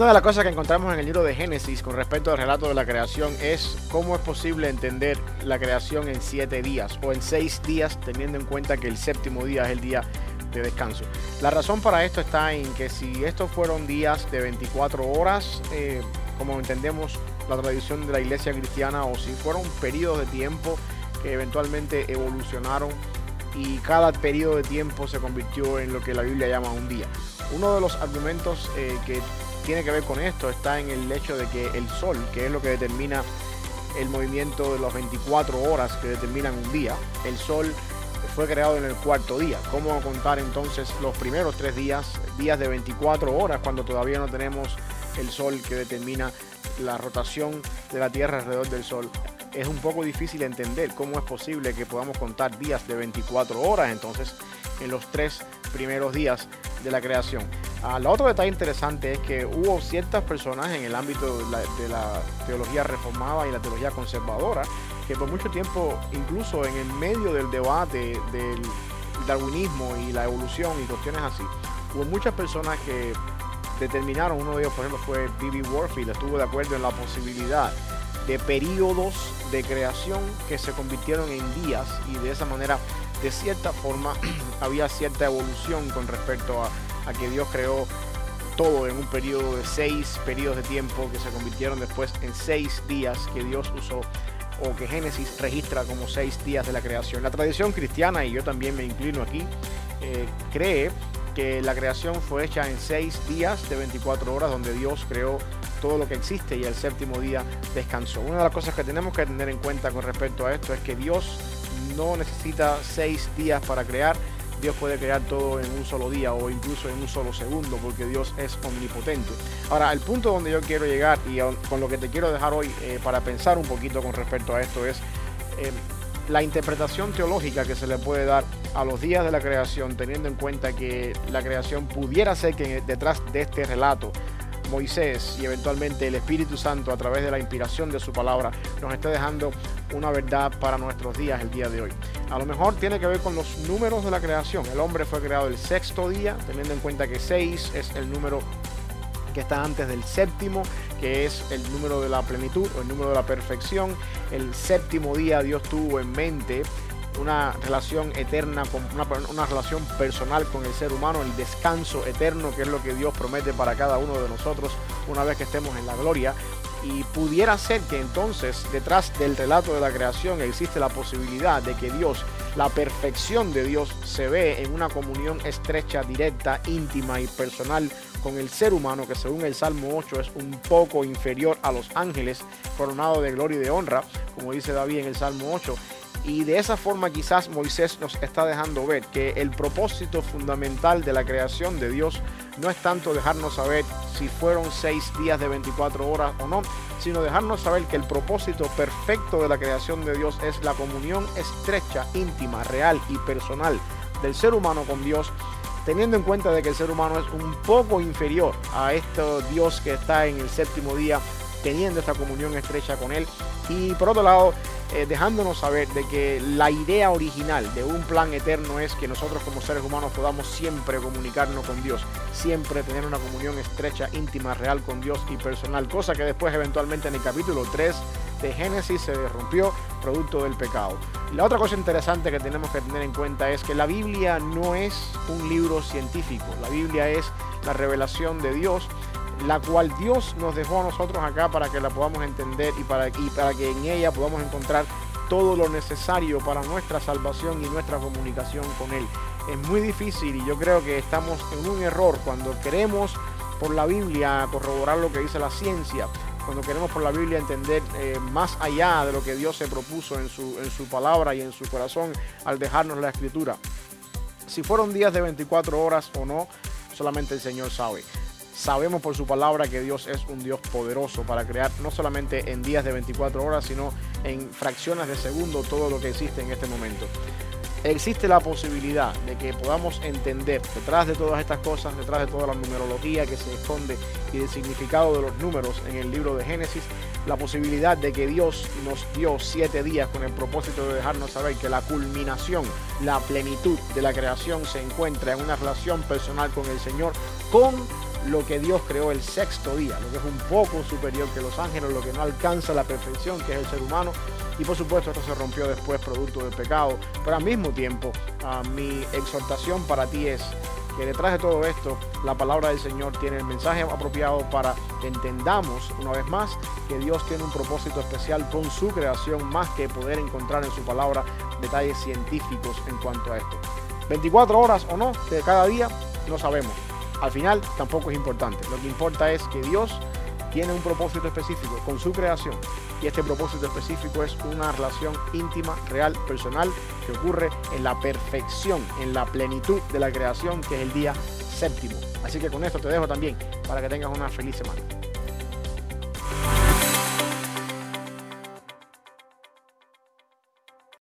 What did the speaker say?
Una de las cosas que encontramos en el libro de Génesis con respecto al relato de la creación es cómo es posible entender la creación en siete días o en seis días teniendo en cuenta que el séptimo día es el día de descanso. La razón para esto está en que si estos fueron días de 24 horas, eh, como entendemos la tradición de la iglesia cristiana, o si fueron periodos de tiempo que eventualmente evolucionaron y cada periodo de tiempo se convirtió en lo que la Biblia llama un día. Uno de los argumentos eh, que tiene que ver con esto está en el hecho de que el sol, que es lo que determina el movimiento de las 24 horas que determinan un día, el sol fue creado en el cuarto día. ¿Cómo contar entonces los primeros tres días, días de 24 horas, cuando todavía no tenemos el sol que determina la rotación de la Tierra alrededor del sol? Es un poco difícil entender cómo es posible que podamos contar días de 24 horas entonces en los tres primeros días de la creación. Ah, lo otro detalle interesante es que hubo ciertas personas en el ámbito de la, teología reformada y la teología conservadora que por mucho tiempo, incluso en el medio del debate del darwinismo y la evolución y cuestiones así, hubo muchas personas que determinaron, uno de ellos por ejemplo fue B.B. Warfield, estuvo de acuerdo en la posibilidad de periodos de creación que se convirtieron en días y de esa manera, de cierta forma, había cierta evolución con respecto a a que Dios creó todo en un periodo de seis periodos de tiempo que se convirtieron después en seis días que Dios usó o que Génesis registra como seis días de la creación. La tradición cristiana, y yo también me inclino aquí, eh, cree que la creación fue hecha en seis días de 24 horas donde Dios creó todo lo que existe y el séptimo día descansó. Una de las cosas que tenemos que tener en cuenta con respecto a esto es que Dios no necesita seis días para crear, Dios puede crear todo en un solo día o incluso en un solo segundo porque Dios es omnipotente. Ahora, el punto donde yo quiero llegar y con lo que te quiero dejar hoy eh, para pensar un poquito con respecto a esto es eh, la interpretación teológica que se le puede dar a los días de la creación teniendo en cuenta que la creación pudiera ser que detrás de este relato Moisés y eventualmente el Espíritu Santo a través de la inspiración de su palabra nos esté dejando una verdad para nuestros días el día de hoy. A lo mejor tiene que ver con los números de la creación. El hombre fue creado el sexto día, teniendo en cuenta que seis es el número que está antes del séptimo, que es el número de la plenitud o el número de la perfección. El séptimo día Dios tuvo en mente una relación eterna, una, una relación personal con el ser humano, el descanso eterno, que es lo que Dios promete para cada uno de nosotros una vez que estemos en la gloria. Y pudiera ser que entonces detrás del relato de la creación existe la posibilidad de que Dios, la perfección de Dios, se ve en una comunión estrecha, directa, íntima y personal con el ser humano, que según el Salmo 8 es un poco inferior a los ángeles, coronado de gloria y de honra, como dice David en el Salmo 8. Y de esa forma quizás Moisés nos está dejando ver que el propósito fundamental de la creación de Dios no es tanto dejarnos saber si fueron seis días de 24 horas o no, sino dejarnos saber que el propósito perfecto de la creación de Dios es la comunión estrecha, íntima, real y personal del ser humano con Dios teniendo en cuenta de que el ser humano es un poco inferior a este Dios que está en el séptimo día teniendo esta comunión estrecha con Él. Y por otro lado, eh, dejándonos saber de que la idea original de un plan eterno es que nosotros como seres humanos podamos siempre comunicarnos con Dios, siempre tener una comunión estrecha, íntima, real con Dios y personal, cosa que después eventualmente en el capítulo 3 de Génesis se rompió producto del pecado. La otra cosa interesante que tenemos que tener en cuenta es que la Biblia no es un libro científico, la Biblia es la revelación de Dios la cual Dios nos dejó a nosotros acá para que la podamos entender y para, que en ella podamos encontrar todo lo necesario para nuestra salvación y nuestra comunicación con Él. Es muy difícil y yo creo que estamos en un error cuando queremos por la Biblia corroborar lo que dice la ciencia, cuando queremos por la Biblia entender eh, más allá de lo que Dios se propuso en su, en su palabra y en su corazón al dejarnos la escritura. Si fueron días de 24 horas o no, solamente el Señor sabe. Sabemos por su palabra que Dios es un Dios poderoso para crear no solamente en días de 24 horas, sino en fracciones de segundo todo lo que existe en este momento. Existe la posibilidad de que podamos entender detrás de todas estas cosas, detrás de toda la numerología que se esconde y del significado de los números en el libro de Génesis, la posibilidad de que Dios nos dio siete días con el propósito de dejarnos saber que la culminación, la plenitud de la creación se encuentra en una relación personal con el Señor, con lo que Dios creó el sexto día, lo que es un poco superior que los ángeles, lo que no alcanza la perfección que es el ser humano. Y por supuesto esto se rompió después producto del pecado. Pero al mismo tiempo, ah, mi exhortación para ti es que detrás de todo esto, la palabra del Señor tiene el mensaje apropiado para que entendamos una vez más que Dios tiene un propósito especial con su creación, más que poder encontrar en su palabra detalles científicos en cuanto a esto. 24 horas o no de cada día, no sabemos. Al final tampoco es importante. Lo que importa es que Dios tiene un propósito específico con su creación y este propósito específico es una relación íntima, real, personal que ocurre en la perfección, en la plenitud de la creación que es el día séptimo. Así que con esto te dejo también para que tengas una feliz semana.